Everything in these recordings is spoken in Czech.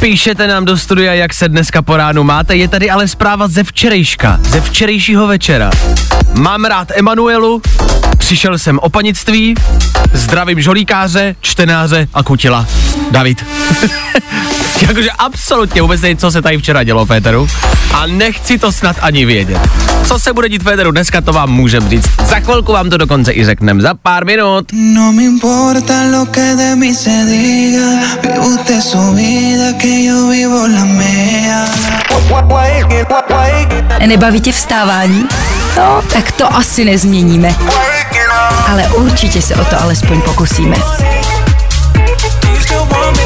Píšete nám do studia, jak se dneska po ránu máte. Je tady ale zpráva ze včerejška, ze včerejšího večera. Mám rád Emanuelu, přišel jsem o panictví, zdravím žolíkáře, čtenáře a kutila. David. Jakože absolutně vůbec nevím, co se tady včera dělo v Féteru a nechci to snad ani vědět. Co se bude dít v Féteru dneska, to vám můžem říct. Za chvilku vám to dokonce i řekneme, za pár minut. No me importa lo que de mí se diga, vive usted su vida, que yo vivo la mía. Nebaví tě vstávání? No, tak to asi nezměníme. Ale určitě se o to alespoň pokusíme.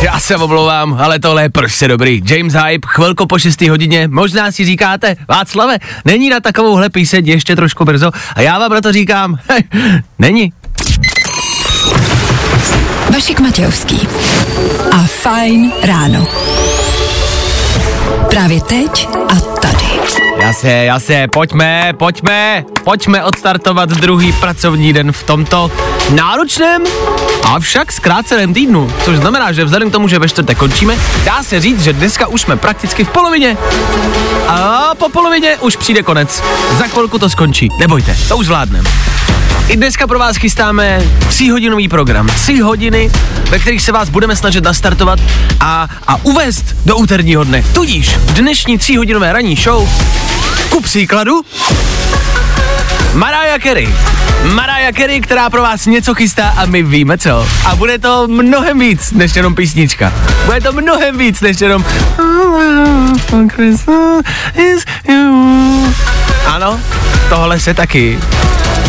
Já se omlouvám, ale tohle je prostě dobrý. James Hype, chvilku po 6 hodině, možná si říkáte, Václave, není na takovouhle píseň ještě trošku brzo a já vám proto říkám, není. Vašek Matějovský a Fajn ráno. Právě teď a tady. Jasně, jasně, pojďme, pojďme, pojďme odstartovat druhý pracovní den v tomto náročném, avšak zkráceném týdnu, což znamená, že vzhledem k tomu, že ve čtvrtek končíme, dá se říct, že dneska už jsme prakticky v polovině. A po polovině už přijde konec. Za chvilku to skončí, nebojte, to už zvládneme. I dneska pro vás chystáme tříhodinový program. Tři hodiny, ve kterých se vás budeme snažit nastartovat a, a uvést do úterního dne. Tudíž dnešní tříhodinové ranní show ku příkladu Mariah Carey. Mariah Carey, která pro vás něco chystá a my víme co. A bude to mnohem víc než jenom písnička. Bude to mnohem víc než jenom Ano, tohle se taky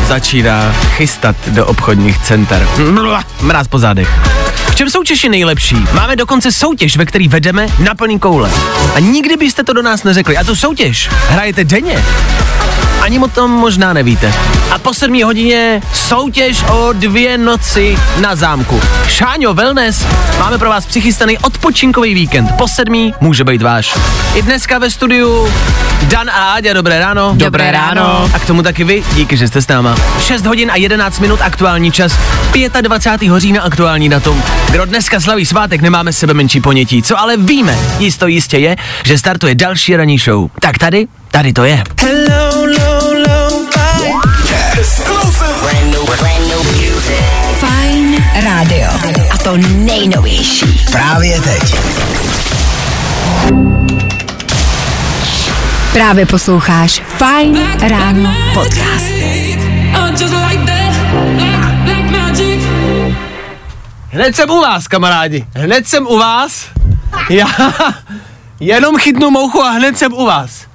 začíná chystat do obchodních center. Mráz po zádech. V čem jsou Češi nejlepší? Máme dokonce soutěž, ve který vedeme na plný koule. A nikdy byste to do nás neřekli. A tu soutěž hrajete denně. Ani o tom možná nevíte. A po sedmí hodině soutěž o dvě noci na zámku. Šáňo Wellness, máme pro vás přichystaný odpočinkový víkend. Po sedmí může být váš. I dneska ve studiu Dan a Áďa, dobré ráno. Dobré ráno. A k tomu taky vy, díky, že jste s náma. 6 hodin a 11 minut aktuální čas, 25. října aktuální datum. Kdo dneska slaví svátek, nemáme sebe menší ponětí. Co ale víme, jisto jistě je, že startuje další ranní show. Tak tady, tady to je. Hello, rádio. A to nejnovější. Právě teď. Právě posloucháš Fajn ráno podcast. Just like that, like, like magic. Hned jsem u vás, kamarádi. Hned jsem u vás. Já jenom chytnu mouchu a hned jsem u vás.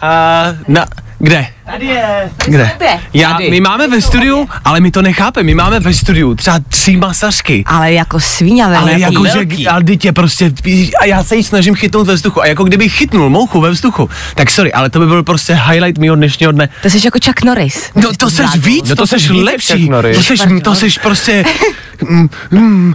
A na, kde? Tady je. Kde? Já, my máme ve studiu, ale my to nechápeme, my máme ve studiu třeba tři masažky. Ale jako svíňavé. Ale jako jako, že, ale dítě prostě, a já se jí snažím chytnout ve vzduchu. A jako kdyby chytnul mouchu ve vzduchu, tak sorry, ale to by byl prostě highlight mého dnešního dne. To jsi jako Chuck Norris. No to seš víc, No to, to víc lepší, to seš, to seš prostě mm, mm,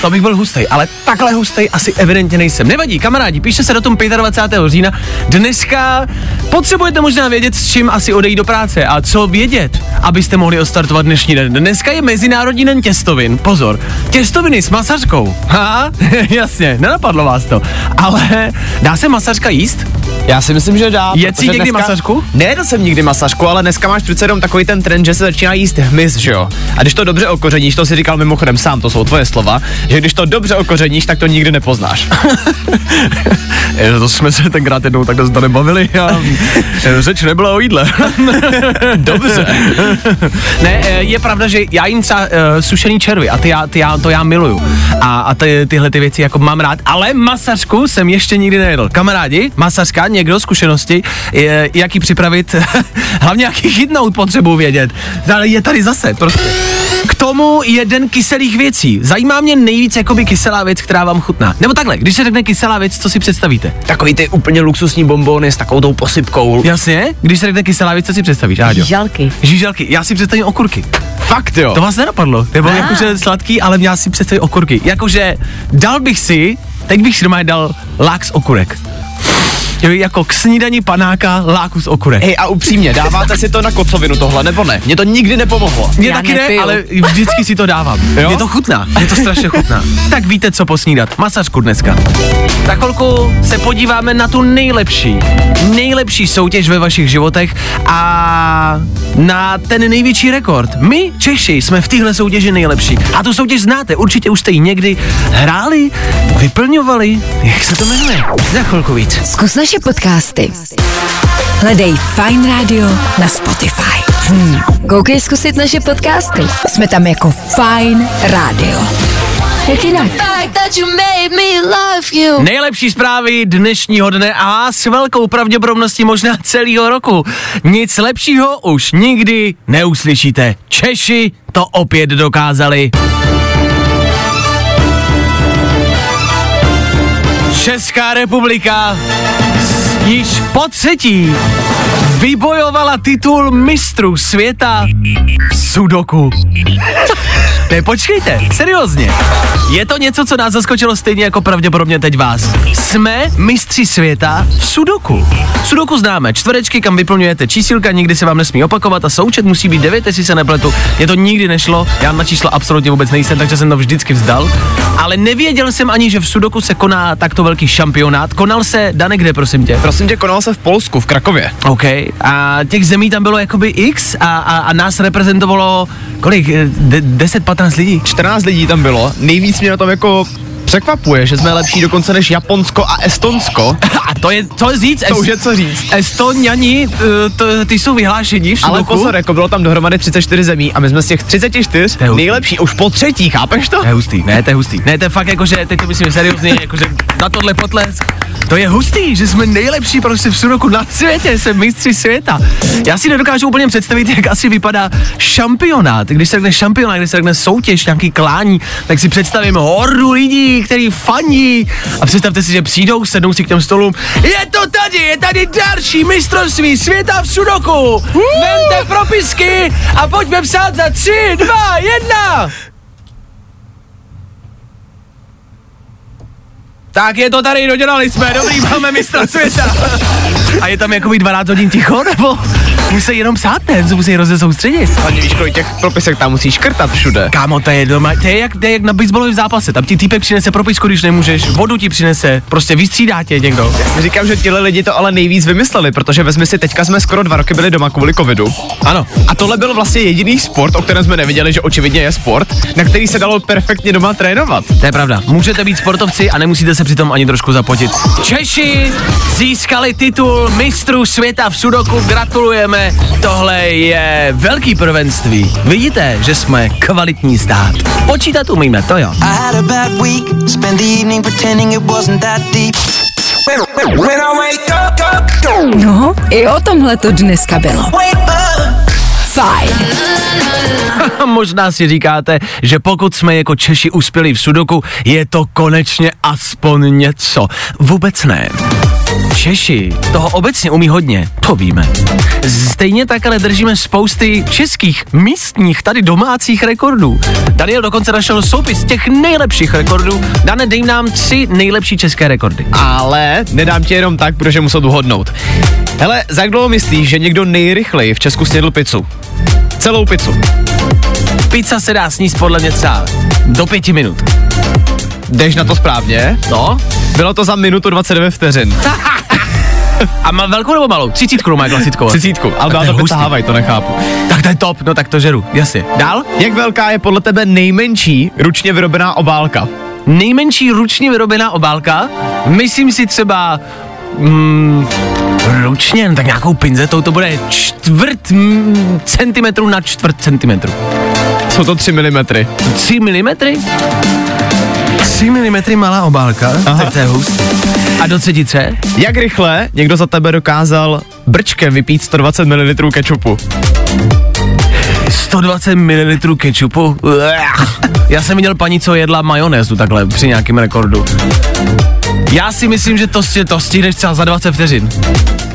To bych byl hustej, ale takhle hustej asi evidentně nejsem. Nevadí, kamarádi, píše se do tom 25. října. Dneska potřebujete možná vědět, s čím asi odejít do práce a co vědět, abyste mohli odstartovat dnešní den. Dneska je Mezinárodní den těstovin. Pozor, těstoviny s masařkou. Ha, jasně, nenapadlo vás to. Ale dá se masařka jíst? Já si myslím, že dá. Jedl jsi protože někdy masažku? Ne, jsem nikdy masažku, ale dneska máš přece jenom takový ten trend, že se začíná jíst hmyz, že jo? A když to dobře okořeníš, to si říkal mimochodem sám, to jsou tvoje slova, že když to dobře okořeníš, tak to nikdy nepoznáš. Je, to jsme se tenkrát jednou takhle to nebavili a e, řeč nebyla o jídle. Dobře. ne, e, je pravda, že já jim třeba uh, sušený červy a ty já, ty já, to já miluju. A, a ty, tyhle ty věci jako mám rád, ale masařku jsem ještě nikdy nejedl. Kamarádi, masařka, někdo zkušenosti, je, jak ji připravit, hlavně jak ji chytnout potřebuji vědět. Ale je tady zase, prostě. K tomu jeden kyselých věcí. Zajímá mě nejvíc jakoby kyselá věc, která vám chutná. Nebo takhle, když se řekne kyselá věc, co si představíte? Takový ty úplně luxusní bonbony s takovou tou posypkou. Jasně, když se řekne kyselá věc, co si představíš, Áďo? Žalky. Žíželky, já si představím okurky. Fakt jo. To vás nenapadlo. Nebo ah. jakože sladký, ale já si představím okurky. Jakože dal bych si, teď bych si doma dal lák z okurek. Jo, jako k snídani panáka láku z okurek. Hej, a upřímně, dáváte si to na kocovinu tohle, nebo ne? Mně to nikdy nepomohlo. Mně já taky ne, nepiju. ale vždycky si to dávám. Jo? Je to chutná, je to strašně chutná. tak víte, co posnídat. Masařku dneska. Za chvilku se podíváme na tu nejlepší, nejlepší soutěž ve vašich životech a na ten největší rekord. My, Češi, jsme v téhle soutěži nejlepší. A tu soutěž znáte, určitě už jste ji někdy hráli, vyplňovali. Jak se to jmenuje? Za chvilku víc. Zkus naše podcasty. Hledej Fine Radio na Spotify. Hmm. Koukej zkusit naše podcasty. Jsme tam jako Fine Radio. Jak jinak? Nejlepší zprávy dnešního dne a s velkou pravděpodobností možná celého roku. Nic lepšího už nikdy neuslyšíte. Češi to opět dokázali. Česká republika již po třetí vybojovala titul mistru světa Sudoku. Ne, počkejte, seriózně. Je to něco, co nás zaskočilo stejně jako pravděpodobně teď vás. Jsme mistři světa v Sudoku. Sudoku známe, čtverečky, kam vyplňujete čísilka, nikdy se vám nesmí opakovat a součet musí být 9, jestli se nepletu. Mě to nikdy nešlo, já na číslo absolutně vůbec nejsem, takže jsem to vždycky vzdal. Ale nevěděl jsem ani, že v Sudoku se koná takto velký šampionát. Konal se, Dane, kde, prosím tě? Prosím tě, konal se v Polsku, v Krakově. OK. A těch zemí tam bylo jakoby X a, a, a nás reprezentovalo kolik? Eh, De, 10-15 lidí? 14 lidí tam bylo. Nejvíc mě na tom jako překvapuje, že jsme lepší dokonce než Japonsko a Estonsko. A to je, co říct? To už je co říct. Estoniani, eh, to, ty jsou vyhlášení v Ale pozor, jako bylo tam dohromady 34 zemí a my jsme z těch 34 je hustý. nejlepší už po třetí, chápeš to? To je hustý, ne, to je hustý. Ne, to je fakt jako, že teď to myslím seriózně, jakože na tohle potlesk. To je hustý, že jsme nejlepší prostě v Sudoku na světě, jsme mistři světa. Já si nedokážu úplně představit, jak asi vypadá šampionát. Když se řekne šampionát, když se řekne soutěž, nějaký klání, tak si představím hordu lidí, který faní. A představte si, že přijdou, sednou si k těm stolům. Je to tady, je tady další mistrovství světa v Sudoku. Vemte propisky a pojďme psát za tři, dva, jedna. Tak je to tady, dodělali jsme, dobrý, máme mistra světa. A je tam jakoby 12 hodin ticho, nebo musí jenom psát, ne? Co musí hrozně soustředit. Ani víš, kolik těch propisek tam musíš škrtat všude. Kámo, to je doma, to je jak, to je jak na baseballovém zápase, tam ti týpek přinese propisku, když nemůžeš, vodu ti přinese, prostě vystřídá tě někdo. Říkám, že tihle lidi to ale nejvíc vymysleli, protože vezmi si, teďka jsme skoro dva roky byli doma kvůli covidu. Ano, A tohle byl vlastně jediný sport, o kterém jsme neviděli, že očividně je sport, na který se dalo perfektně doma trénovat. to je pravda. Můžete být sportovci a nemusíte se přitom ani trošku zapotit. Češi získali titul mistrů světa v Sudoku, gratulujeme. Tohle je velký prvenství. Vidíte, že jsme kvalitní stát. Počítat umíme, to jo. No, i o tomhle to dneska bylo. Fajn. Možná si říkáte, že pokud jsme jako Češi uspěli v Sudoku, je to konečně aspoň něco. Vůbec ne. Češi toho obecně umí hodně, to víme. Stejně tak ale držíme spousty českých, místních, tady domácích rekordů. Daniel dokonce našel soupis těch nejlepších rekordů. Dane, dej nám tři nejlepší české rekordy. Ale nedám ti jenom tak, protože musel dohodnout. Hele, za jak dlouho myslíš, že někdo nejrychleji v Česku snědl pizzu? Celou pizzu. Pizza se dá sníst podle mě třeba do pěti minut. Jdeš na to správně? No, Bylo to za minutu 29 vteřin. A má velkou nebo malou? Třicítku má klasickou. Třicítku, ale byla to pizza to nechápu. Tak to je top, no tak to žeru, jasně. Dál? Jak velká je podle tebe nejmenší ručně vyrobená obálka? Nejmenší ručně vyrobená obálka, myslím si třeba mm, ručně, no tak nějakou pinzetou to bude čtvrt mm, centimetru na čtvrt centimetru. Jsou to 3 mm. 3 mm? 3 mm malá obálka, tak to je hustý. A do třetice? Jak rychle někdo za tebe dokázal brčkem vypít 120 ml kečupu? 120 ml kečupu. Já jsem viděl paní, co jedla majonézu takhle při nějakém rekordu. Já si myslím, že to, to stihneš třeba za 20 vteřin.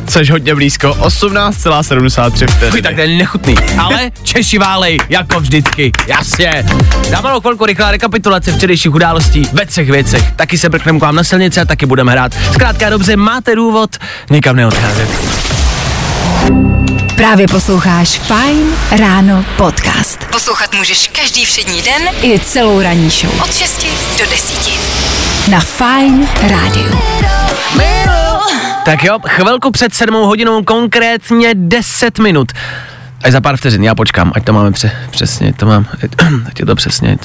Což hodně blízko, 18,73 Fuj, vteřiny. tak to je nechutný. Ale Češi válej, jako vždycky, jasně. Dám malou chvilku rychlá rekapitulace včerejších událostí ve třech věcech. Taky se brkneme k vám na silnici a taky budeme hrát. Zkrátka dobře, máte důvod nikam neodcházet. Právě posloucháš Fine Ráno podcast. Poslouchat můžeš každý všední den i celou ranní show. Od 6 do 10. Na Fine Rádiu. Tak jo, chvilku před sedmou hodinou, konkrétně 10 minut. Až za pár vteřin, já počkám, ať to máme pře- přesně, to mám, ať je to přesně,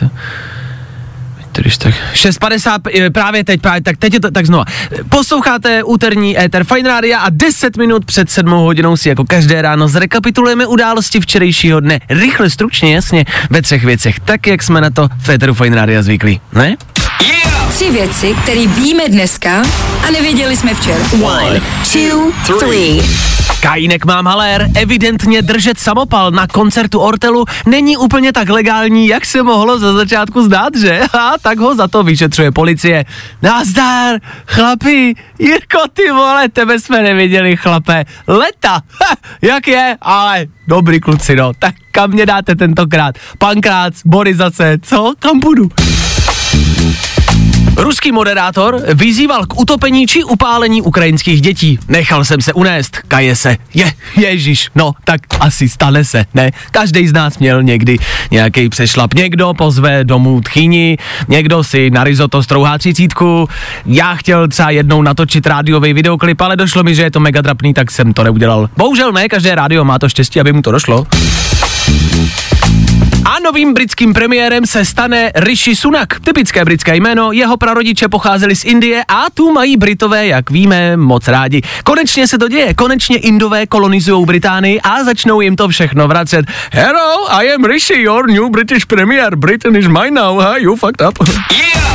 to, když tak, 6.50 eh, právě teď, právě tak teď je to, tak znova. Posloucháte úterní éter Fine Radio a 10 minut před sedmou hodinou si jako každé ráno zrekapitulujeme události včerejšího dne. Rychle, stručně, jasně, ve třech věcech, tak jak jsme na to v éteru Fine Radio zvyklí, ne? Tři věci, které víme dneska a nevěděli jsme včera. One, two, three. Kajínek mám halér, evidentně držet samopal na koncertu Ortelu není úplně tak legální, jak se mohlo za začátku zdát, že? A tak ho za to vyšetřuje policie. Nazdar, chlapi, Jirko, ty vole, tebe jsme neviděli, chlape. Leta, ha, jak je? Ale dobrý kluci, no, tak kam mě dáte tentokrát? Pankrác, Boris zase, co? Kam půjdu? Ruský moderátor vyzýval k utopení či upálení ukrajinských dětí. Nechal jsem se unést, kaje se. Je, ježíš, no, tak asi stane se, ne? Každý z nás měl někdy nějaký přešlap. Někdo pozve domů tchyni, někdo si na risotto strouhá třicítku. Já chtěl třeba jednou natočit rádiový videoklip, ale došlo mi, že je to mega trapný, tak jsem to neudělal. Bohužel ne, každé rádio má to štěstí, aby mu to došlo. A novým britským premiérem se stane Rishi Sunak. Typické britské jméno, jeho prarodiče pocházeli z Indie a tu mají Britové, jak víme, moc rádi. Konečně se to děje, konečně Indové kolonizují Británii a začnou jim to všechno vracet. Hello, I am Rishi, your new British premier. Britain is mine now, huh? you fucked up.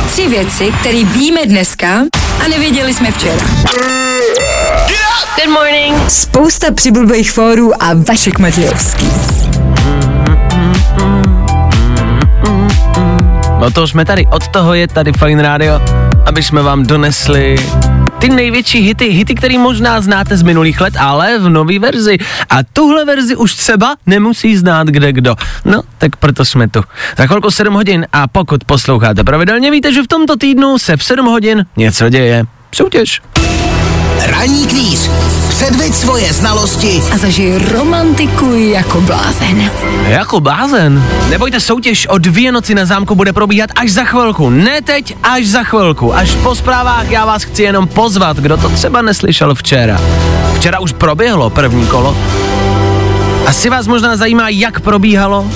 Tři věci, které víme dneska a nevěděli jsme včera. Good morning. Spousta přibulbých fórů a Vašek Matějovský. No to jsme tady, od toho je tady Fine Radio, aby jsme vám donesli ty největší hity, hity, které možná znáte z minulých let, ale v nové verzi. A tuhle verzi už třeba nemusí znát kde kdo. No, tak proto jsme tu. Za chvilku 7 hodin a pokud posloucháte pravidelně, víte, že v tomto týdnu se v 7 hodin něco děje. Soutěž. Ranní kvíz. Předveď svoje znalosti A zažij romantiku jako blázen. Jako blázen. Nebojte, soutěž o dvě noci na zámku bude probíhat až za chvilku. Ne teď, až za chvilku. Až po zprávách já vás chci jenom pozvat, kdo to třeba neslyšel včera. Včera už proběhlo první kolo. Asi vás možná zajímá, jak probíhalo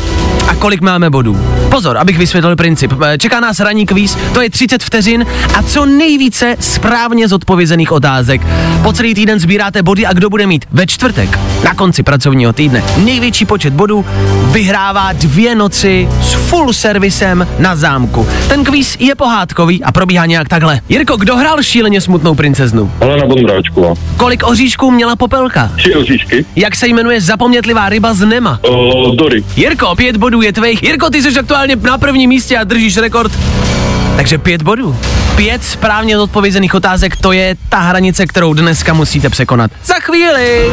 a kolik máme bodů. Pozor, abych vysvětlil princip. Eh, Čeká nás ranní kvíz, to je 30 vteřin a co nejvíce správně zodpovězených otázek. Po celý týden sbíráte body a kdo bude mít ve čtvrtek, na konci pracovního týdne, největší počet bodů, vyhrává dvě noci s full servisem na zámku. Ten kvíz je pohádkový a probíhá nějak takhle. Jirko, kdo hrál šíleně smutnou princeznu? Helena Bondráčková. Kolik oříšků měla popelka? Tři oříšky. Jak se jmenuje zapomnětlivá ryba z Nema? O, Dory. Jirko, pět bodů je tvých. Jirko, ty jsi aktuálně na prvním místě a držíš rekord. Takže pět bodů. Pět správně odpovězených otázek, to je ta hranice, kterou dneska musíte překonat. Za chvíli.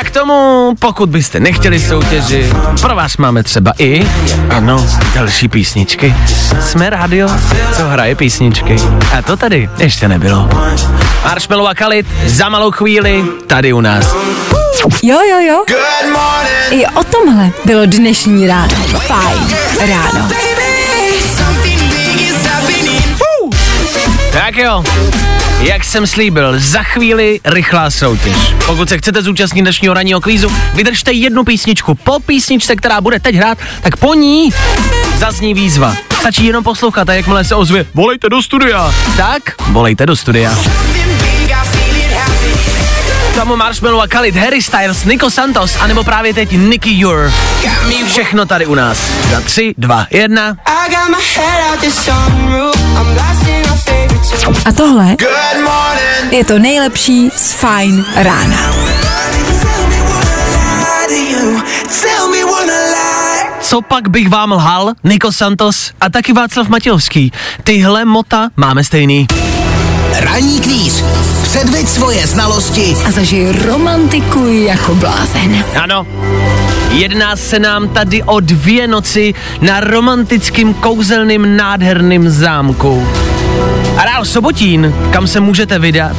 A k tomu, pokud byste nechtěli soutěži, pro vás máme třeba i, ano, další písničky. Jsme rádio, co hraje písničky. A to tady ještě nebylo. Marshmallow a Kalit za malou chvíli tady u nás. Jo, jo, jo. I o tomhle bylo dnešní ráno. Fajn ráno. Tak jo, jak jsem slíbil, za chvíli rychlá soutěž. Pokud se chcete zúčastnit dnešního ranního kvízu, vydržte jednu písničku. Po písničce, která bude teď hrát, tak po ní zazní výzva. Stačí jenom poslouchat a jakmile se ozve, volejte do studia. Tak, volejte do studia. Tomu Marshmallow a Khalid, Harry Styles, Nico Santos, anebo právě teď Nicky Ure. Všechno tady u nás. Za tři, dva, jedna. A tohle je to nejlepší z Fine rána. Co pak bych vám lhal? Niko Santos a taky Václav Matějovský. Tyhle mota máme stejný. Ranní kvíz. Předveď svoje znalosti A zažij romantiku jako blázen. Ano, jedná se nám tady o dvě noci na romantickým kouzelným nádherným zámku. Areál Sobotín, kam se můžete vydat,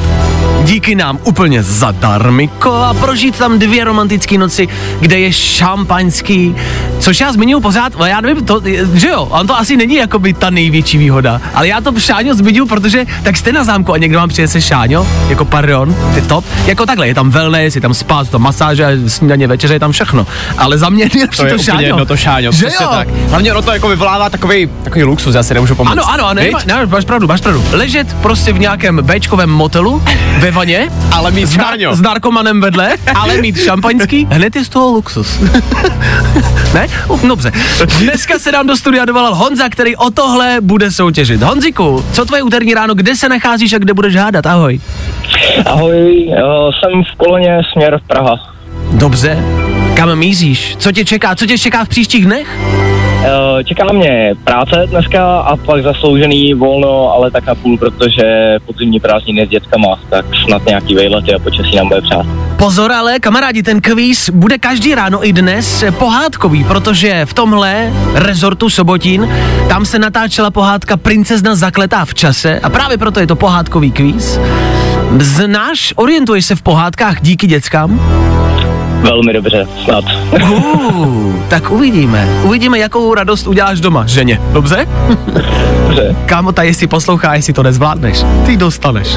díky nám úplně zadarmiko a prožít tam dvě romantické noci, kde je šampaňský, což já zmiňuji pořád, ale já nevím, to, že jo, on to asi není jako by ta největší výhoda, ale já to Šáňo zmiňuji, protože tak jste na zámku a někdo vám přinese Šáňo, jako pardon, ty top, jako takhle, je tam wellness, je tam spa, jsou tam masáže, snídaně, večeře, je tam všechno, ale za mě nejlepší To je to, úplně Šáňo. jedno to šáňo, že jo? tak. Hlavně ono to jako vyvolává takový, takový luxus, já si nemůžu pomoct. Ano, ano, ano, máš pravdu, máš pravdu. Ležet prostě v nějakém Bčkovém motelu ve vaně, Ale mít s, nar- s narkomanem vedle, ale mít šampaňský, hned je z toho luxus. ne? Uh, Dobře. Dneska se nám do studia dovolal Honza, který o tohle bude soutěžit. Honziku, co tvoje úterní ráno, kde se nacházíš a kde budeš hádat? Ahoj. Ahoj, eh, jsem v koloně směr Praha. Dobře. Kam míříš? Co tě čeká? Co tě čeká v příštích dnech? Eh, Čeká mě práce dneska a pak zasloužený volno, ale tak na půl, protože podzimní prázdniny s dětskama, tak snad nějaký vejlety a počasí nám bude přát. Pozor ale, kamarádi, ten kvíz bude každý ráno i dnes pohádkový, protože v tomhle rezortu Sobotín, tam se natáčela pohádka Princezna zakletá v čase a právě proto je to pohádkový kvíz. Znáš, orientuješ se v pohádkách díky dětskám? Velmi dobře, snad. Uh, tak uvidíme. Uvidíme, jakou radost uděláš doma, ženě. Dobře? Dobře, Kámo, ta jestli poslouchá, jestli to nezvládneš, ty dostaneš.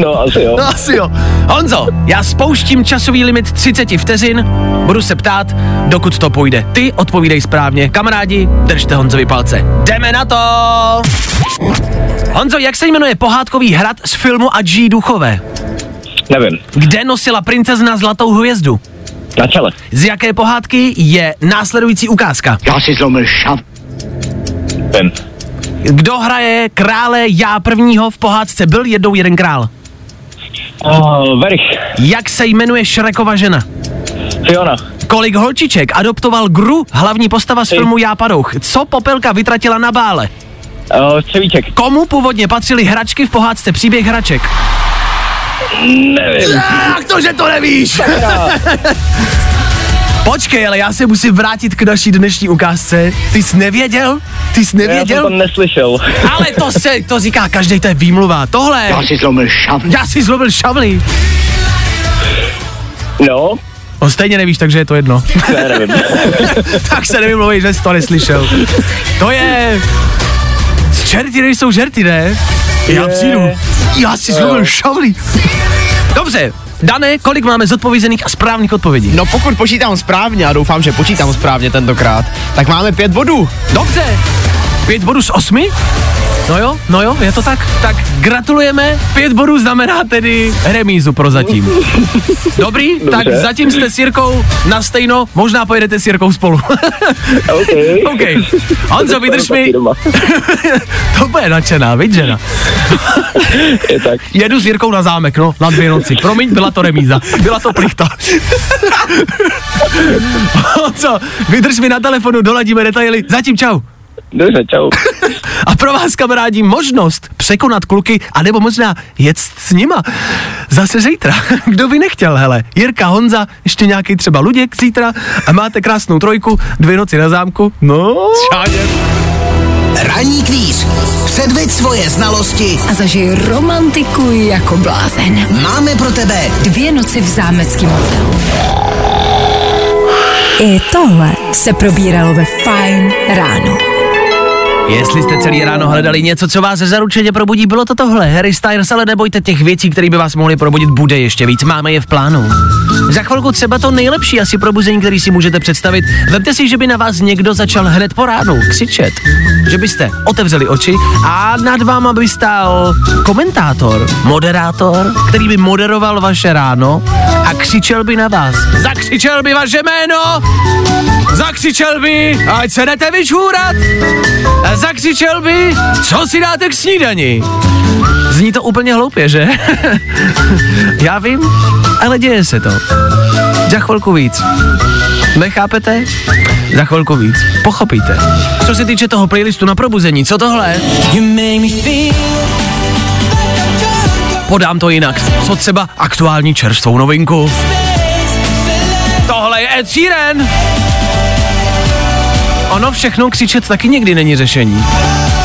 no asi jo. No asi jo. Honzo, já spouštím časový limit 30 vteřin, budu se ptát, dokud to půjde. Ty odpovídej správně. Kamarádi, držte Honzovi palce. Jdeme na to! Honzo, jak se jmenuje pohádkový hrad z filmu Adží duchové? Nevím, Kde nosila princezna zlatou hvězdu? Na čele. Z jaké pohádky je následující ukázka? Já si zlomil šap. Vím. Kdo hraje krále já prvního v pohádce Byl jednou jeden král? Uh, Verich, Jak se jmenuje Šrekova žena? Fiona, Kolik holčiček adoptoval Gru, hlavní postava z Ty. filmu Já padouch? Co Popelka vytratila na bále? uh, Komu původně patřily hračky v pohádce Příběh hraček? Nevím. Jak to, že to nevíš? Počkej, ale já se musím vrátit k naší dnešní ukázce. Ty jsi nevěděl? Ty jsi Já jsem nevěděl? to neslyšel. Ale to se, to říká každý, to je výmluva. Tohle, Já si zlomil šap. já si zlobil šavly. No, No stejně nevíš, takže je to jedno. ne, nevím. tak se nevymlouvej, že jsi to neslyšel. To je... Z čerty nejsou žerty, ne? Já přijdu. Já si zlobil šavlí. Dobře, Dane, kolik máme zodpovězených a správných odpovědí? No pokud počítám správně, a doufám, že počítám správně tentokrát, tak máme pět bodů. Dobře. Pět bodů z osmi? No jo, no jo, je to tak. Tak gratulujeme, pět bodů znamená tedy remízu prozatím. Dobrý, tak Dobře. zatím jste s Jirkou na stejno, možná pojedete s Jirkou spolu. OK. OK. Honzo, vydrž mi. To bude nadšená, viď žena? Je tak. Jedu s Jirkou na zámek, no, na dvě noci. Promiň, byla to remíza. Byla to plichta. Co? Vydrž mi na telefonu, doladíme detaily. Zatím čau. Dobře, čau. A pro vás, kamarádi, možnost překonat kluky, anebo možná jet s nima. Zase zítra. Kdo by nechtěl, hele. Jirka, Honza, ještě nějaký třeba Luděk zítra a máte krásnou trojku, dvě noci na zámku. No, Šáně. Ranní kvíz. Předveď svoje znalosti. A zažij romantiku jako blázen. Máme pro tebe Dvě noci v zámeckém hotelu. I tohle se probíralo ve Fine ráno. Jestli jste celý ráno hledali něco, co vás zaručeně probudí, bylo to tohle. Harry Styles, ale nebojte těch věcí, které by vás mohly probudit, bude ještě víc. Máme je v plánu. Za chvilku třeba to nejlepší asi probuzení, který si můžete představit. Vemte si, že by na vás někdo začal hned po ránu křičet. Že byste otevřeli oči a nad váma by stál komentátor, moderátor, který by moderoval vaše ráno a křičel by na vás. Zakřičel by vaše jméno, zakřičel by, ať se jdete vyčůrat, zakřičel by, co si dáte k snídani. Zní to úplně hloupě, že? Já vím, ale děje se to. Za chvilku víc. Nechápete? Za chvilku víc. Pochopíte. Co se týče toho playlistu na probuzení, co tohle? Podám to jinak. Co třeba aktuální čerstvou novinku? Tohle je Ed Sheeran. Ono všechno křičet taky někdy není řešení.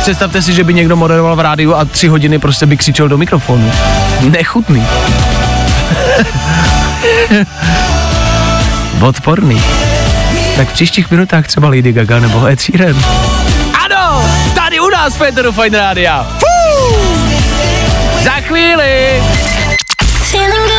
Představte si, že by někdo moderoval v rádiu a tři hodiny prostě by křičel do mikrofonu. Nechutný. Odporný. Tak v příštích minutách třeba Lady Gaga nebo Ed Sheeran. Ano, tady u nás Peteru Fine Rádia. Za chvíli. Feeling.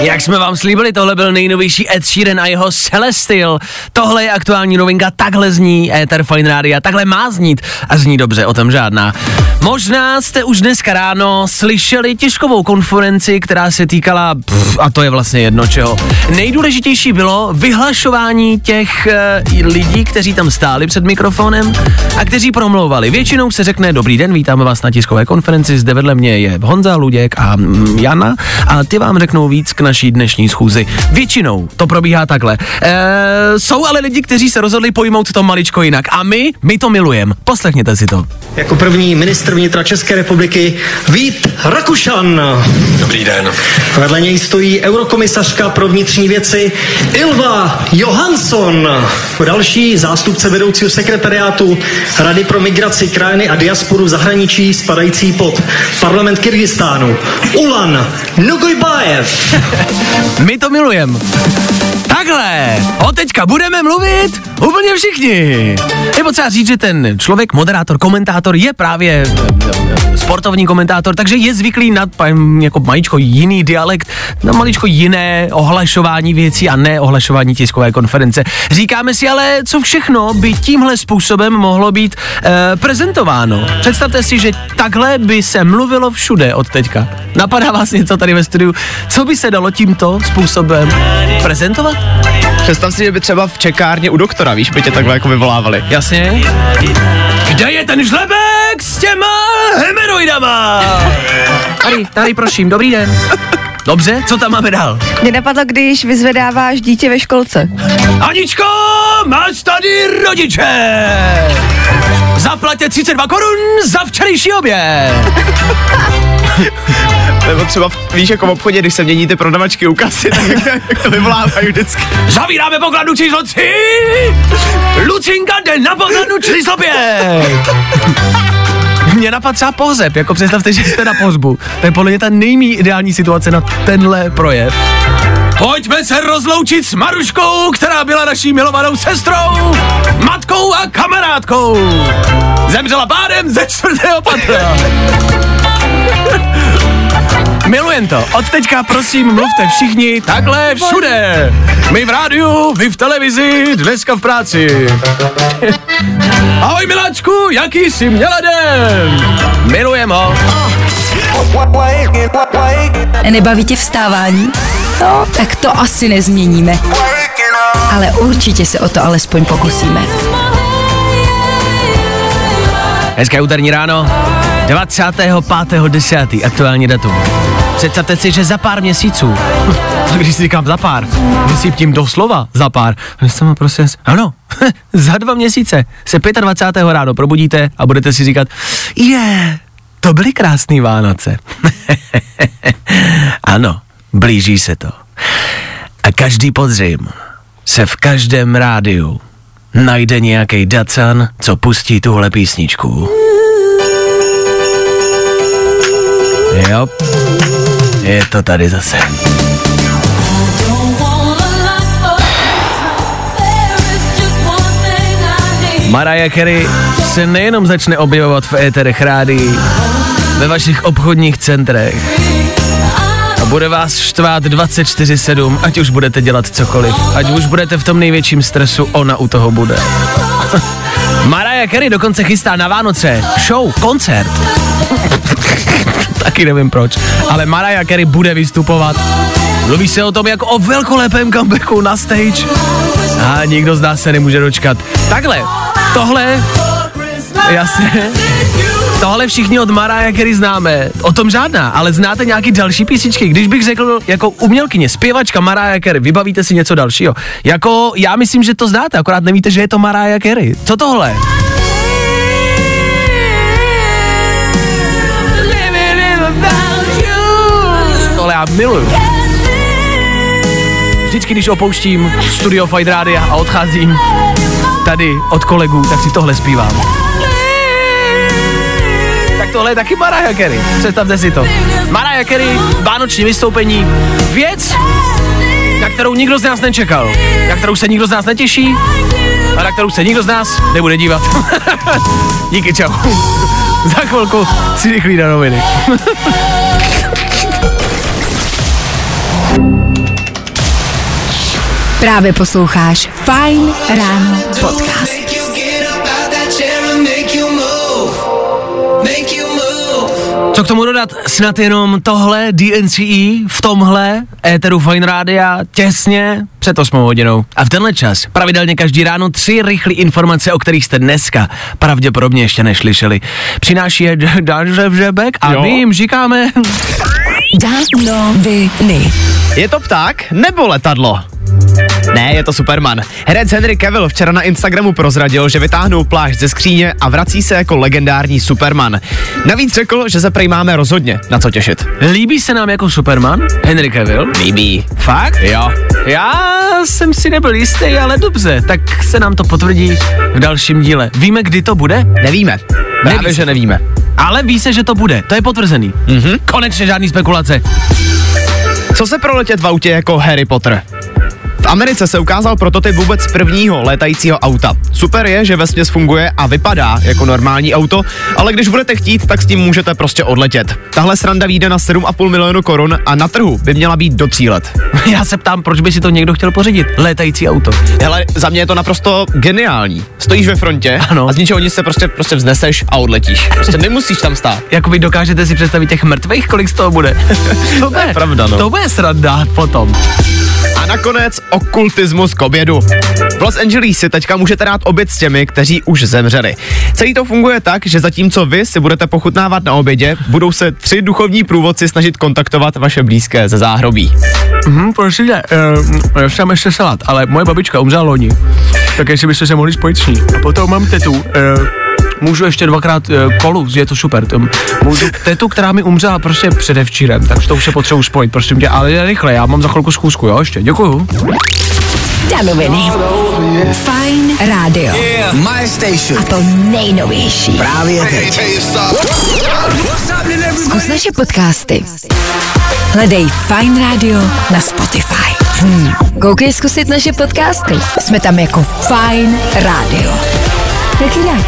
Jak jsme vám slíbili, tohle byl nejnovější Ed Sheeran a jeho Celestial. Tohle je aktuální novinka, takhle zní Ether Fine Radio, takhle má znít a zní dobře, o tom žádná. Možná jste už dneska ráno slyšeli těžkovou konferenci, která se týkala, pff, a to je vlastně jedno čeho. Nejdůležitější bylo vyhlašování těch uh, lidí, kteří tam stáli před mikrofonem a kteří promlouvali. Většinou se řekne, dobrý den, vítáme vás na tiskové konferenci, zde vedle mě je Honza, Luděk a mm, Jana a ty vám řeknou víc k naší dnešní schůzi. Většinou to probíhá takhle. E, jsou ale lidi, kteří se rozhodli pojmout to maličko jinak a my, my to milujeme. Poslechněte si to. Jako první ministr vnitra České republiky Vít Rakušan. Dobrý den. Vedle něj stojí eurokomisařka pro vnitřní věci Ilva Johansson. Další zástupce vedoucího sekretariátu Rady pro migraci, krajiny a diasporu v zahraničí spadající pod parlament Kyrgyzstánu. Ulan Nugojbajev. My to milujeme. Takhle, od teďka budeme mluvit úplně všichni. Je potřeba říct, že ten člověk, moderátor, komentátor je právě sportovní komentátor, takže je zvyklý na jako maličko jiný dialekt, na maličko jiné ohlašování věcí a ne ohlašování tiskové konference. Říkáme si ale, co všechno by tímhle způsobem mohlo být e, prezentováno. Představte si, že takhle by se mluvilo všude od teďka. Napadá vás něco tady ve studiu, co by se dalo tímto způsobem prezentovat? Představ si, že by třeba v čekárně u doktora, víš, by tě takhle jako vyvolávali. Jasně. Kde je ten žlebek s těma hemeroidama? Tady, tady prosím, dobrý den. Dobře, co tam máme dál? Mě napadlo, když vyzvedáváš dítě ve školce. Aničko, máš tady rodiče! Zaplaťte 32 korun za včerejší oběd. Nebo třeba, v, víš, jako v obchodě, když se mění ty prodavačky u kasy, tak jak to vyvolávají vždycky. Zavíráme pokladnu číslo 3! Lucinka jde na pokladnu číslo 5! Mě napadl třeba pohřeb, jako představte, že jste na pohřbu. To je podle mě ta nejmí ideální situace na tenhle projev. Pojďme se rozloučit s Maruškou, která byla naší milovanou sestrou, matkou a kamarádkou. Zemřela pádem ze čtvrtého patra. Milujem to. Od teďka prosím mluvte všichni takhle všude. My v rádiu, vy v televizi, dneska v práci. Ahoj miláčku, jaký jsi měla den? Milujem ho. Nebaví tě vstávání? No, tak to asi nezměníme. Ale určitě se o to alespoň pokusíme. Hezké úterní ráno, 25.10. aktuální datum. Představte si, že za pár měsíců, a když si říkám za pár, myslím tím doslova za pár, jsem prostě, ano, za dva měsíce se 25. ráno probudíte a budete si říkat, je, to byly krásný Vánoce. ano, blíží se to. A každý podzim se v každém rádiu najde nějaký dacan, co pustí tuhle písničku. Jo. Je to tady zase. Mariah Carey se nejenom začne objevovat v éterech rádí, ve vašich obchodních centrech a bude vás štvát 24-7, ať už budete dělat cokoliv, ať už budete v tom největším stresu, ona u toho bude. Mariah Carey dokonce chystá na Vánoce show, koncert. Taky nevím proč, ale Mariah Carey bude vystupovat. Mluví se o tom jako o velkolepém comebacku na stage. A nikdo z nás se nemůže dočkat. Takhle, tohle, jasně, tohle všichni od Mariah Carey známe. O tom žádná, ale znáte nějaký další písničky. Když bych řekl jako umělkyně, zpěvačka Mariah Carey, vybavíte si něco dalšího. Jako já myslím, že to znáte, akorát nevíte, že je to Mariah Carey. Co tohle? Miluju. Vždycky, když opouštím studio Fight Rádia a odcházím tady od kolegů, tak si tohle zpívám. Tak tohle je taky Mariah Carey. Představte si to. Mariah Carey, vánoční vystoupení, věc, na kterou nikdo z nás nečekal, na kterou se nikdo z nás netěší a na kterou se nikdo z nás nebude dívat. Díky, čau. Za chvilku si rychlí na noviny. Právě posloucháš Fine Ráno podcast. Co k tomu dodat? Snad jenom tohle DNCE v tomhle éteru Fine Rádia těsně před 8 hodinou. A v tenhle čas pravidelně každý ráno tři rychlé informace, o kterých jste dneska pravděpodobně ještě neslyšeli. Přináší je Dan Žebek a Jo. my jim říkáme... Danoviny. Je to pták nebo letadlo? Ne, je to Superman. Herec Henry Cavill včera na Instagramu prozradil, že vytáhnul plášť ze skříně a vrací se jako legendární Superman. Navíc řekl, že se prej máme rozhodně na co těšit. Líbí se nám jako Superman? Henry Cavill? Líbí. Fakt? Jo. Já jsem si nebyl jistý, ale dobře, tak se nám to potvrdí v dalším díle. Víme, kdy to bude? Nevíme. Právě, Neví že nevíme. Ale ví se, že to bude. To je potvrzený. Mhm. Konečně žádný spekulace. Co se proletět v autě jako Harry Potter? V Americe se ukázal prototyp vůbec prvního létajícího auta. Super je, že vesměs funguje a vypadá jako normální auto, ale když budete chtít, tak s tím můžete prostě odletět. Tahle sranda vyjde na 7,5 milionu korun a na trhu by měla být do 3 let. Já se ptám, proč by si to někdo chtěl pořídit? Létající auto. Hele, za mě je to naprosto geniální. Stojíš ve frontě Ano. a z ničeho nic se prostě, prostě vzneseš a odletíš. Prostě nemusíš tam stát. Jako vy dokážete si představit těch mrtvých, kolik z toho bude? to bude, pravda, no. To bude sranda potom. A nakonec okultismus k obědu. V Los Angeles si teďka můžete dát oběd s těmi, kteří už zemřeli. Celý to funguje tak, že zatímco vy si budete pochutnávat na obědě, budou se tři duchovní průvodci snažit kontaktovat vaše blízké ze záhrobí. Mhm, prosím tě, uh, já ještě salát, ale moje babička umřela loni, tak jestli byste se mohli spojit s ní. A potom mám tetu, uh, můžu ještě dvakrát uh, kolu, je to super. Tom, můžu tetu, která mi umřela prostě předevčírem, takže to už se potřebuji spojit, prosím tě, ale rychle, já mám za chvilku schůzku, jo, ještě, děkuju. Danoviny. Fine Radio. My station. A to nejnovější. Právě teď. Zkus naše podcasty. Hledej Fine Radio na Spotify. Hmm. Koukej zkusit naše podcasty. Jsme tam jako Fine Radio. Jak jinak?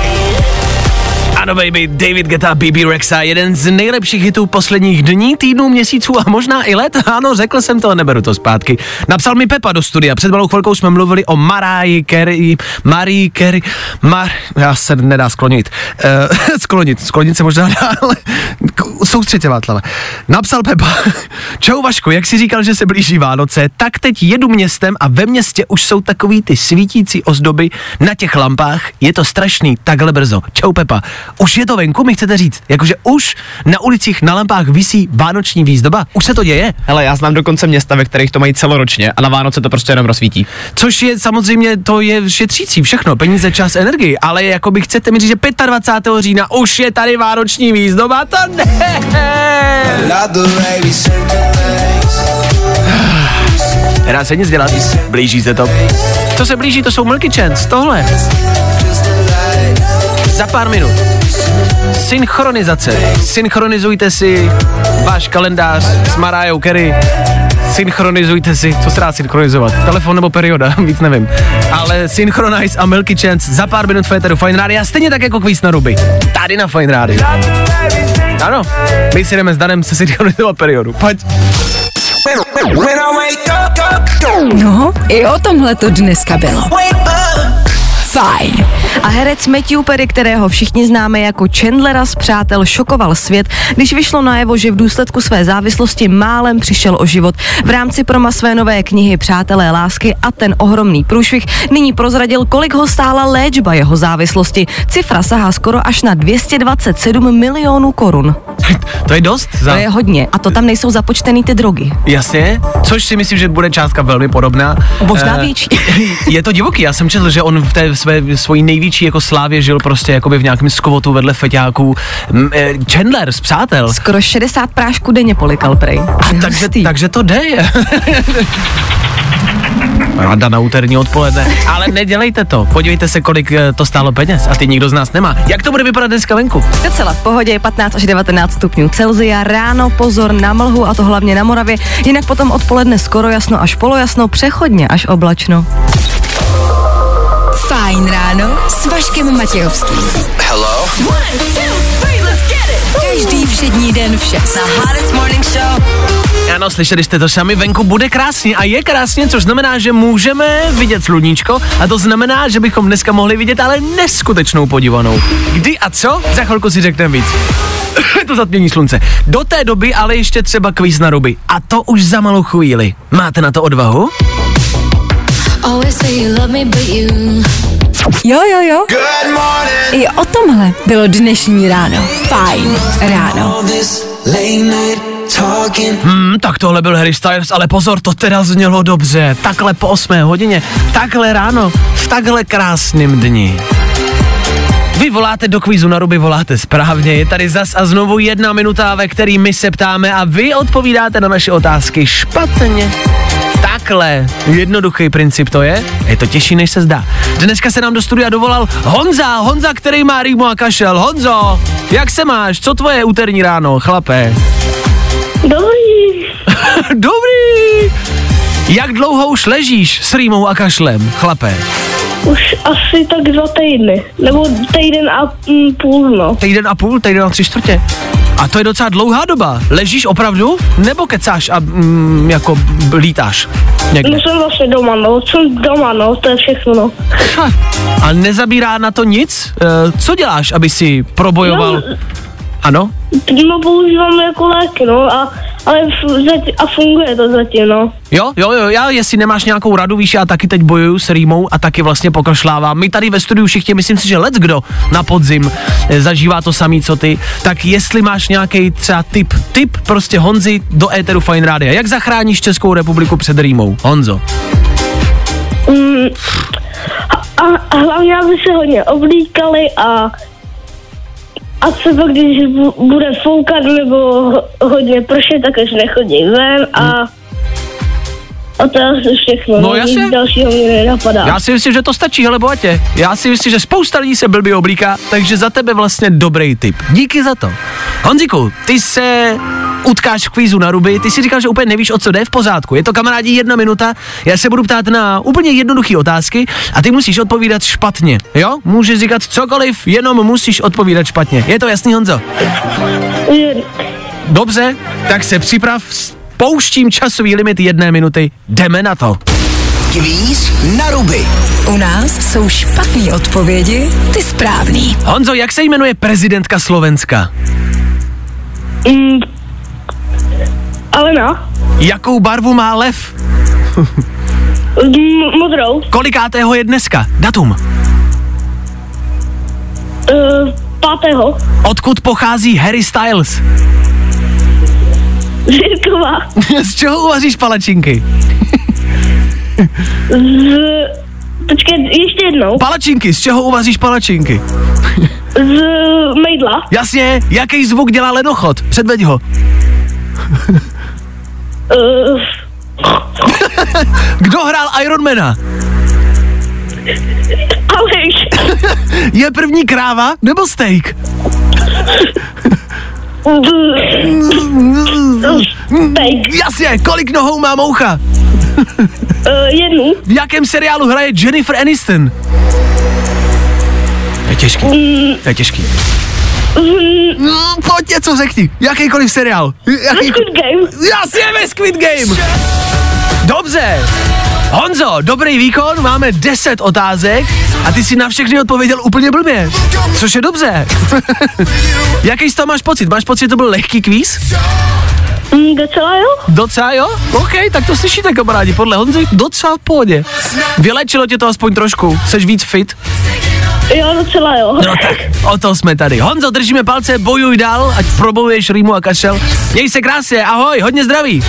Ano, baby, David Geta, BB Rexa, jeden z nejlepších hitů posledních dní, týdnů, měsíců a možná i let. Ano, řekl jsem to, neberu to zpátky. Napsal mi Pepa do studia, před malou chvilkou jsme mluvili o Mariah Carey, Marie Carey, Mar... Já se nedá sklonit. Uh, sklonit, sklonit se možná dá, ale se, Václave. Napsal Pepa, čau Vašku, jak si říkal, že se blíží Vánoce, tak teď jedu městem a ve městě už jsou takový ty svítící ozdoby na těch lampách, je to strašný, takhle brzo. Čau Pepa, už je to venku, mi chcete říct, jakože už na ulicích na lampách visí vánoční výzdoba, už se to děje. Hele, já znám dokonce města, ve kterých to mají celoročně a na Vánoce to prostě jenom rozsvítí. Což je samozřejmě, to je šetřící všechno, peníze, čas, energii, ale jako by chcete mi říct, že 25. října už je tady vánoční výzdoba, to ne. Nedá se nic dělat, blíží se to. Co se blíží, to jsou Milky Chance, tohle. Za pár minut. Synchronizace. Synchronizujte si váš kalendář s Mariah Carey synchronizujte si, co se dá synchronizovat, telefon nebo perioda, víc nevím. Ale Synchronize a Milky Chance za pár minut Féteru Fine Radio, stejně tak jako kvíz na ruby. Tady na Fine Radio. Ano, my si jdeme s Danem se synchronizovat periodu. Pojď. No, i o tomhle to dneska bylo. Fajn. A herec Matthew Perry, kterého všichni známe jako Chandlera z Přátel, šokoval svět, když vyšlo najevo, že v důsledku své závislosti málem přišel o život. V rámci proma své nové knihy Přátelé lásky a ten ohromný průšvih nyní prozradil, kolik ho stála léčba jeho závislosti. Cifra sahá skoro až na 227 milionů korun. To je dost za... To je hodně a to tam nejsou započtený ty drogy. Jasně, což si myslím, že bude částka velmi podobná. Možná Eh, větší. Je to divoký, já jsem četl, že on v té své svojí největší jako slávě žil prostě jakoby v nějakém skovotu vedle feťáků. Eh, Chandler z Přátel. Skoro 60 prášků denně polikal prej. A takže, takže to jde. Rada na úterní odpoledne. Ale nedělejte to. Podívejte se, kolik eh, to stálo peněz a ty nikdo z nás nemá. Jak to bude vypadat dneska venku? Docela v pohodě je 15 až 19 stupňů Celzia, ráno pozor na mlhu a to hlavně na Moravě, jinak potom odpoledne skoro jasno až polojasno, přechodně až oblačno. Fajn ráno s Vaškem Matějovským. Hello? Každý všední den v 6. Ano, slyšeli jste to sami, venku bude krásně a je krásně, což znamená, že můžeme vidět sluníčko a to znamená, že bychom dneska mohli vidět ale neskutečnou podívanou. Kdy a co? Za chvilku si řekneme víc. to zatmění slunce. Do té doby ale ještě třeba kvíz na ruby. A to už za malou chvíli. Máte na to odvahu? Jo, jo, jo. I o tomhle bylo dnešní ráno. Fajn ráno. Hmm, tak tohle byl Harry Styles, ale pozor, to teda znělo dobře. Takhle po 8 hodině, takhle ráno, v takhle krásným dni. Vy voláte do kvízu na ruby, voláte správně. Je tady zas a znovu jedna minuta, ve který my se ptáme a vy odpovídáte na naše otázky špatně. Takhle jednoduchý princip to je, je to těžší, než se zdá. Dneska se nám do studia dovolal Honza, Honza, který má rýmu a kašel. Honzo, jak se máš? Co tvoje úterní ráno, chlape? Dobrý. Dobrý! Jak dlouho už ležíš s rýmou a kašlem, chlape? Už asi tak dva týdny. Nebo týden a mm, půl, no. Týden a půl, týden a tři čtvrtě. A to je docela dlouhá doba. Ležíš opravdu? Nebo kecáš a mm, jako lítáš? Někde. No jsem vlastně doma, no. Jsem doma, no. To je všechno, no. Ha, a nezabírá na to nic? E, co děláš, aby si probojoval? No, Ano? no používám jako léky, no. A, ale f- zati- a funguje to zatím, no. Jo, jo, jo, já jestli nemáš nějakou radu, víš, já taky teď bojuju s rýmou a taky vlastně pokašlávám. My tady ve studiu všichni, myslím si, že let kdo na podzim eh, zažívá to samý, co ty, tak jestli máš nějaký třeba tip, tip prostě Honzi do éteru Fine Rádia. Jak zachráníš Českou republiku před rýmou? Honzo. Mm, a, a hlavně, aby se hodně oblíkali a a třeba když bu- bude foukat nebo ho- hodně pršet, tak už nechodí ven a a to je všechno. No jasně. dalšího mě nenapadá. Já si myslím, že to stačí, hele bohatě. Já si myslím, že spousta lidí se blbě oblíká, takže za tebe vlastně dobrý tip. Díky za to. Honziku, ty se utkáš v kvízu na ruby, ty si říkal, že úplně nevíš, o co jde v pořádku. Je to kamarádi jedna minuta, já se budu ptát na úplně jednoduché otázky a ty musíš odpovídat špatně. Jo? Můžeš říkat cokoliv, jenom musíš odpovídat špatně. Je to jasný, Honzo? Dobře, tak se připrav, pouštím časový limit jedné minuty, jdeme na to. Kvíz na ruby. U nás jsou špatné odpovědi, ty správný. Honzo, jak se jmenuje prezidentka Slovenska? Mm, Alena, Jakou barvu má lev? mm, modrou, Kolikátého je dneska? Datum. uh, pátého, Odkud pochází Harry Styles? Zirková, Z čeho uvaříš palačinky? z... Počkej, ještě jednou. Palačinky, z čeho uvaříš palačinky? Z mejdla. Jasně, jaký zvuk dělá lenochod? Předveď ho. Uh, Kdo hrál Ironmana? Aleš. Je první kráva nebo steak? Steak. Jasně, kolik nohou má moucha? Uh, jednu. V jakém seriálu hraje Jennifer Aniston? To je těžký, to je těžký. No, pojď něco řekni, jakýkoliv seriál. Jaký... Squid Game. Jasně, ve Squid Game. Dobře. Honzo, dobrý výkon, máme 10 otázek a ty si na všechny odpověděl úplně blbě, což je dobře. Jaký z toho máš pocit? Máš pocit, že to byl lehký kvíz? Mm, docela jo? Docela jo? OK, tak to slyšíte kamarádi, podle Honzy docela v pohodě. Vylečilo tě to aspoň trošku, seš víc fit? Jo, docela jo. No tak, o to jsme tady. Honzo, držíme palce, bojuj dál, ať probojuješ rýmu a kašel. Měj se krásně, ahoj, hodně zdraví.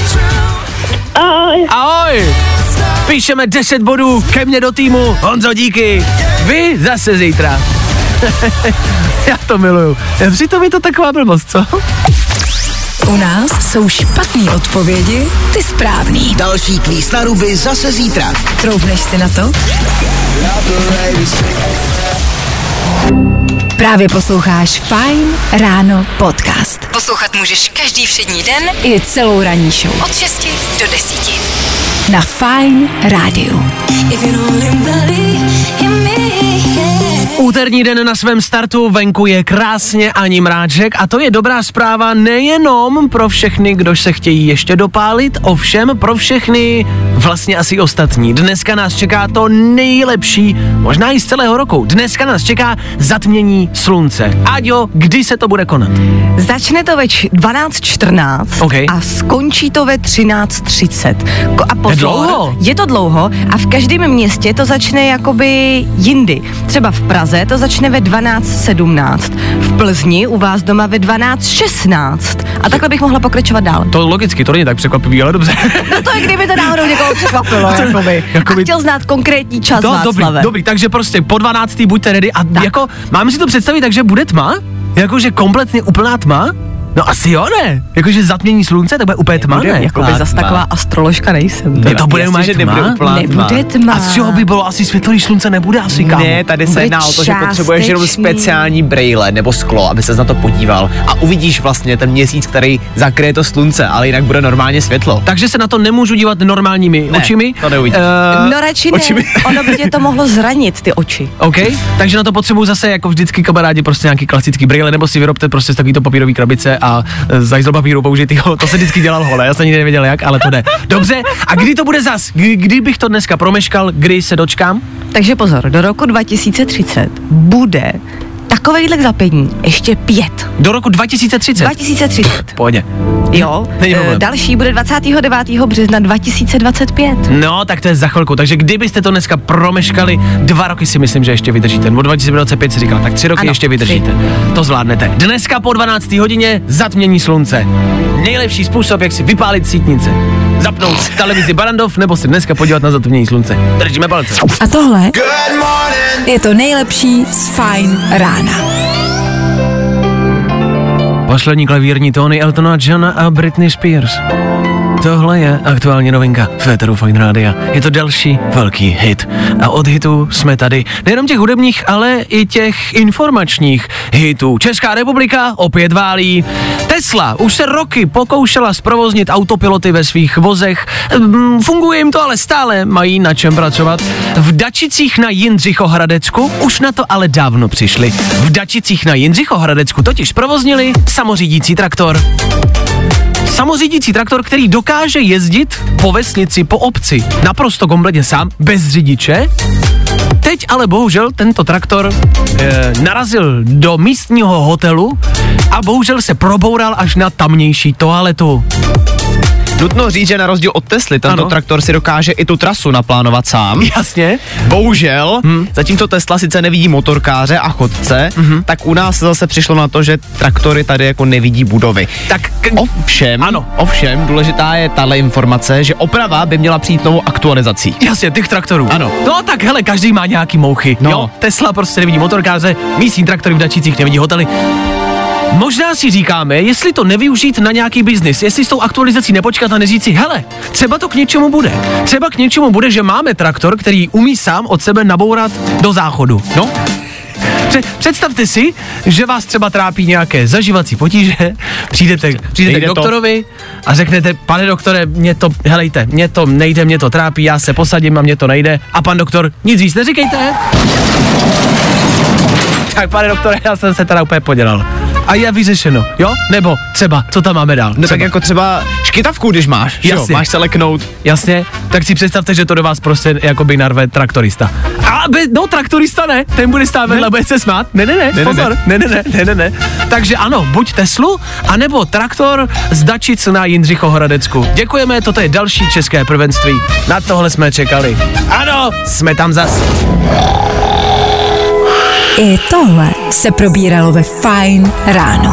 Ahoj. Ahoj. Píšeme 10 bodů ke mně do týmu. Honzo, díky. Vy zase zítra. Já to miluju. Přitom je to taková blbost, co? U nás jsou špatné odpovědi, ty správný. Další kvíz na ruby zase zítra. Troufneš si na to? Právě posloucháš Fine Ráno podcast. Poslouchat můžeš každý všední den i celou ranní show. Od 6 do 10. Na Fine Rádiu. Úterní den na svém startu venku je krásně ani mráček a to je dobrá zpráva nejenom pro všechny, kdo se chtějí ještě dopálit, ovšem pro všechny vlastně asi ostatní. Dneska nás čeká to nejlepší, možná i z celého roku. Dneska nás čeká zatmění slunce. Aďo, kdy se to bude konat? Začne to ve č- 12.14 OK. a skončí to ve 13.30. Ko- A pozor, dlouho. je to dlouho a v každém městě to začne jakoby jindy. Třeba v Praze to začne ve 12.17, v Plzni u vás doma ve 12.16 a takhle bych mohla pokračovat dál. To logicky, to není tak překvapivý, ale dobře. No to je kdyby to náhodou někoho překvapilo, jakoby. Jakoby- A chtěl znát konkrétní čas, To, dobrý, Václave. dobrý, takže prostě po 12. buďte ready a Tak. jako, máme si to představit tak, že bude tma? Jakože kompletně úplná tma? No asi jo, ne? Jakože zatmění slunce, to bude úplně tma, ne? jakoby zas taková astroložka nejsem. Ne, to bude že tma? nebude Nebude tma. A z čeho by bylo asi světlo, když slunce nebude asi kámo? Ne, tady se jedná o to, že potřebuješ jenom speciální brejle nebo sklo, aby se na to podíval a uvidíš vlastně ten měsíc, který zakryje to slunce, ale jinak bude normálně světlo. Takže se na to nemůžu dívat normálními Ne, očimi. to neuvidíš. Eh, No radši očimi. ne, ono by tě to mohlo zranit, ty oči. OK, takže na to potřebuju zase jako vždycky kamarádi prostě nějaký klasický brýle, nebo si vyrobte prostě z takovýto papírový krabice a e, z hajzl papíru použitýho, to se vždycky dělal hole, já jsem nikdy nevěděl jak, ale to jde. Dobře, a kdy to bude zas? Kdy bych to dneska promeškal, kdy se dočkám? Takže pozor, do roku 2030 bude takovejhle zapění ještě pět. Do roku 2030. 2030. Pohodě. Jo, e, další bude 29. března 2025. No, tak to je za chvilku. Takže kdybyste to dneska promeškali, dva roky si myslím, že ještě vydržíte. Od 2025 si říkal, tak tři roky Ano, ještě vydržíte. To zvládnete. Dneska po 12. hodině zatmění slunce. Nejlepší způsob, jak si vypálit sítnice. Zapnout televizi Barandov nebo se dneska podívat na zatmění slunce. Držíme palce. A tohle je to nejlepší z Fine rána. Poslední klavírní tóny Eltona Johna a Britney Spears. Tohle je aktuální novinka Féteru Fine Rádia. Je to další velký hit. A od hitů jsme tady nejenom těch hudebních, ale i těch informačních hitů. Česká republika opět válí. Tesla už se roky pokoušela zprovoznit autopiloty ve svých vozech. Mm, Funguje jim to ale stále, mají na čem pracovat. V Dačicích na Jindřichohradecku už na to ale dávno přišli. V Dačicích na Jindřichohradecku totiž zprovoznili samořídící traktor. Samořídící traktor, který dokáže jezdit po vesnici, po obci, naprosto kompletně sám, bez řidiče. Teď ale bohužel tento traktor e, narazil do místního hotelu a bohužel se proboural až na tamnější toaletu. Nutno říct, že na rozdíl od Tesly, tento Ano. traktor si dokáže i tu trasu naplánovat sám. Jasně. Bohužel, hmm. zatímco Tesla sice nevidí motorkáře a chodce, hmm. tak u nás se zase přišlo na to, že traktory tady jako nevidí budovy. Tak k- Ovšem, Ano. ovšem, důležitá je tahle informace, že oprava by měla přijít novou aktualizací. Jasně, těch traktorů. Ano. No tak hele, každý má nějaký mouchy. No. Jo, Tesla prostě nevidí motorkáře, místní traktory v Dačicích nevidí hotely. Možná si říkáme, jestli to nevyužít na nějaký biznis, jestli s tou aktualizací nepočkat a neříct si, hele, třeba to k něčemu bude. Třeba k něčemu bude, že máme traktor, který umí sám od sebe nabourat do záchodu. No, Pře- představte si, že vás třeba trápí nějaké zažívací potíže, přijdete, přijdete Nejde k to. doktorovi a řeknete, pane doktore, mě to, helejte, mě to nejde, mě to trápí, já se posadím a mě to nejde. A pan doktor, nic víc neříkejte. Tak pane doktore, já jsem se teda úplně podělal. A je vyřešeno, jo? Nebo třeba, co tam máme dál? No Třeba. tak jako třeba škytavku, když máš, že jo, Jasně. máš se leknout. Jasně, tak si představte, že to do vás prostě jakoby narve traktorista. A be, no, traktorista ne, ten bude stát vedle, bude se smát. Ne, ne, ne, ne, pozor, ne, ne, ne, ne, ne, ne. Takže ano, buď Teslu, anebo traktor z Dačic na Jindřichohradecku. Děkujeme, toto je další české prvenství. Na tohle jsme čekali. Ano, jsme tam zas. I tohle se probíralo ve Fine ráno.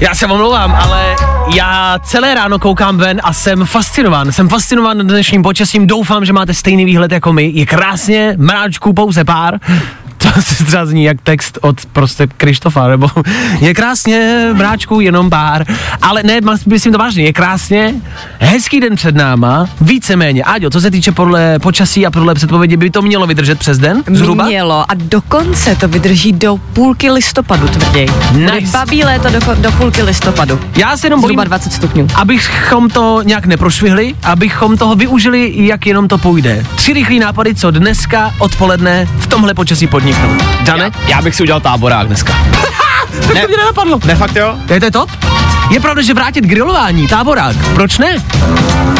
Já se omlouvám, ale já celé ráno koukám ven a jsem fascinován. Jsem fascinován dnešním počasím, doufám, že máte stejný výhled jako my. Je krásně, mráčků pouze pár. Se třeba zní jak text od prostě Krištofa, nebo je krásně, mráčků jenom pár. Ale ne, myslím to vážně, je krásně, hezký den před náma, víceméně. Áďo, co se týče podle počasí a podle předpovědi, by to mělo vydržet přes den? Zhruba? Mělo a dokonce to vydrží do půlky listopadu tvrději. Nice. babí léto do, do půlky listopadu. Já se jenom bojím, Zhruba 20 stupňů. abychom to nějak neprošvihli, abychom toho využili, jak jenom to půjde. Tři rychlý nápady, co dneska odpoledne v tomhle počasí podniknout. Dane? Já bych si udělal táborák dneska. Tak to mě nenapadlo. Ne, fakt jo? Je to top? Je pravda, že vrátit grilování, táborák, proč ne?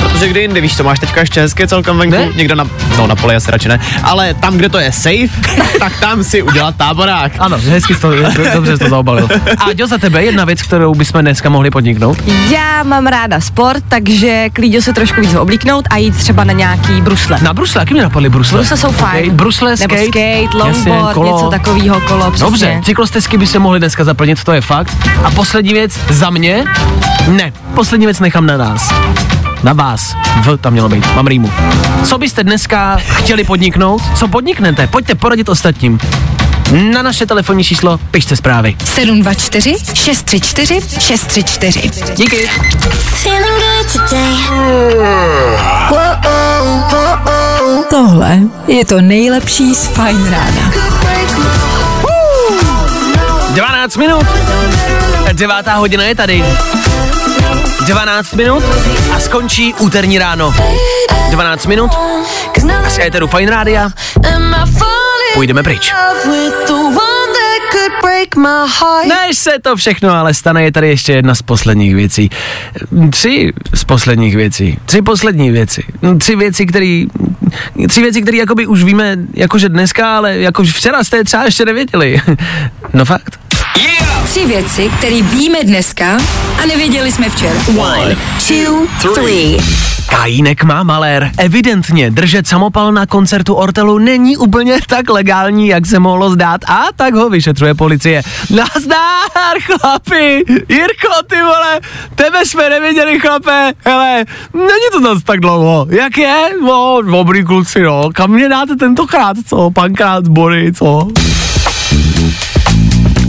Protože kdy jindy, víš co, máš teďka ještě hezké celkem venku, Ne? někde na, no na poli asi radši ne, ale tam, kde to je safe, tak tam si udělat táborák. Ano, hezky to, dobře jsi to zaobalil. A jo, za tebe jedna věc, kterou bychom dneska mohli podniknout. Já mám ráda sport, takže klidně se trošku víc oblíknout a jít třeba na nějaký brusle. Na brusle, jaký mi napadly brusle? Brusle jsou fajn. Okay, brusle, Nebo skate, skate, longboard, kolo. něco takového, kolo, přesně. Dobře, cyklostezky by se mohly dneska zaplnit, to je fakt. A poslední věc za mě, ne, poslední věc nechám na nás. Na vás. V tam mělo být, mám rýmu. Co byste dneska chtěli podniknout? Co podniknete? Pojďte poradit ostatním. Na naše telefonní číslo pište zprávy. 724 634 634. Díky. Tohle je to nejlepší z Fine rána. 12 minut. Devátá hodina je tady. 12 minut a skončí úterní ráno. 12 minut a z éteru Fine Rádia půjdeme pryč. Než se to všechno ale stane, je tady ještě jedna z posledních věcí. Tři z posledních věcí. Tři poslední věci. Tři věci, které tři věci, které jakoby už víme, jakože dneska, ale jako včera jste je třeba ještě nevěděli. No fakt. Tři věci, které víme dneska a nevěděli jsme včera. One, two, three. Kajínek má malér. Evidentně držet samopal na koncertu Ortelu není úplně tak legální, jak se mohlo zdát a tak ho vyšetřuje policie. Nazdár, chlapi! Jirko, ty vole, tebe jsme neviděli, chlape. Hele, není to zase tak dlouho. Jak je? No, dobrý kluci, no. Kam mě dáte tentokrát, co? Pankrát zbory, co?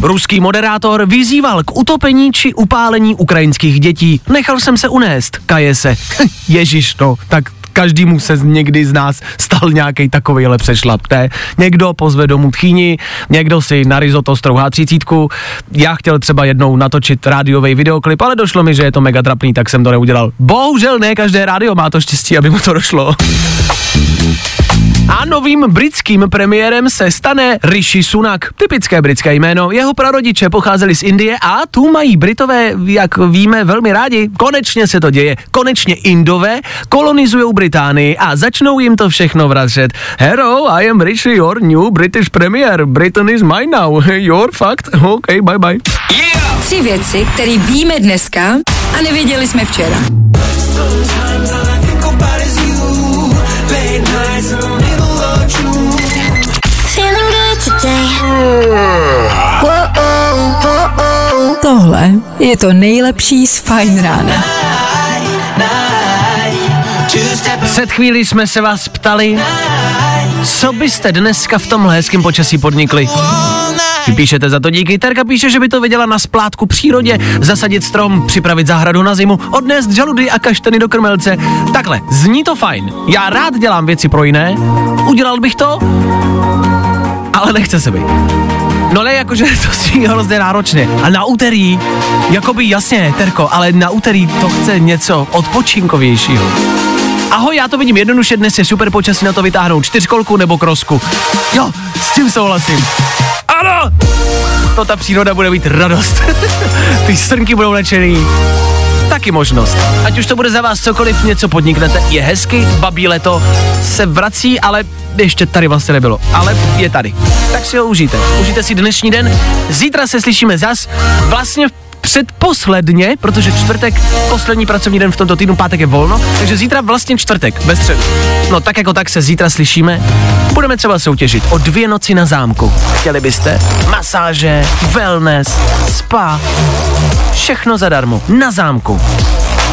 Ruský moderátor vyzýval k utopení či upálení ukrajinských dětí. Nechal jsem se unést, kaje se. Ježíš, no, tak každému se někdy z nás stal nějaký takovýhle přešlap, ne? Někdo pozve domů tchýni, někdo si na risotto strouhá třicítku. Já chtěl třeba jednou natočit rádiový videoklip, ale došlo mi, že je to mega trapný, tak jsem to neudělal. Bohužel ne každé rádio má to štěstí, aby mu to došlo. A novým britským premiérem se stane Rishi Sunak. Typické britské jméno. Jeho prarodiče pocházeli z Indie a tu mají Britové, jak víme, velmi rádi. Konečně se to děje. Konečně Indové kolonizují Británii a začnou jim to všechno vracet. Hello, I am Rishi, your new British premier. Britain is mine now. Your fact? OK, bye bye. Tři věci, které víme dneska a nevěděli jsme včera. Tohle je to nejlepší z Fine rána. Před chvílí jsme se vás ptali, co byste dneska v tomhle hezkém počasí podnikli. Vy píšete za to díky. Terka píše, že by to viděla na splátku přírodě, zasadit strom, připravit zahradu na zimu, odnést žaludy a kaštany do krmelce. Takhle, zní to fajn. Já rád dělám věci pro jiné. udělal bych to, ale nechce se mi. No ne, jakože to si hrozně náročně. A na úterý, jakoby jasně, Terko, ale na úterý to chce něco odpočinkovějšího. Ahoj, já to vidím jednoduše, dnes je super počasí na to vytáhnout čtyřkolku nebo krosku. Jo, s tím souhlasím. Ano! To ta příroda bude mít radost. Ty srnky budou lečený. Taky možnost. Ať už to bude za vás cokoliv, něco podniknete. Je hezky, babí leto se vrací, ale ještě tady vlastně nebylo. Ale je tady. Tak si ho užijte. Užijte si dnešní den. Zítra se slyšíme zas. Vlastně předposledně, protože čtvrtek, poslední pracovní den v tomto týdnu, pátek je volno, takže zítra vlastně čtvrtek, bez středu. No tak jako tak se zítra slyšíme. Budeme třeba soutěžit o dvě noci na zámku. Chtěli byste? Masáže, wellness, spa, všechno zadarmo, na zámku.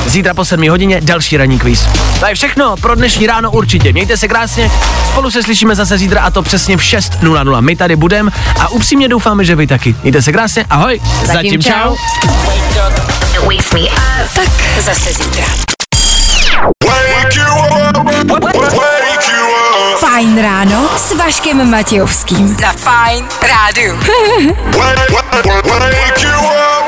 Zítra po 7 hodině další ranní kvíz. To je všechno pro dnešní ráno určitě. Mějte se krásně, spolu se slyšíme zase zítra a to přesně v 6.00. My tady budeme a upřímně doufáme, že vy taky. Mějte se krásně, ahoj. Zatím čau. Tak zase zítra. Fajn ráno s Vaškem Matějovským. Na Fajn rádu. Wake you up.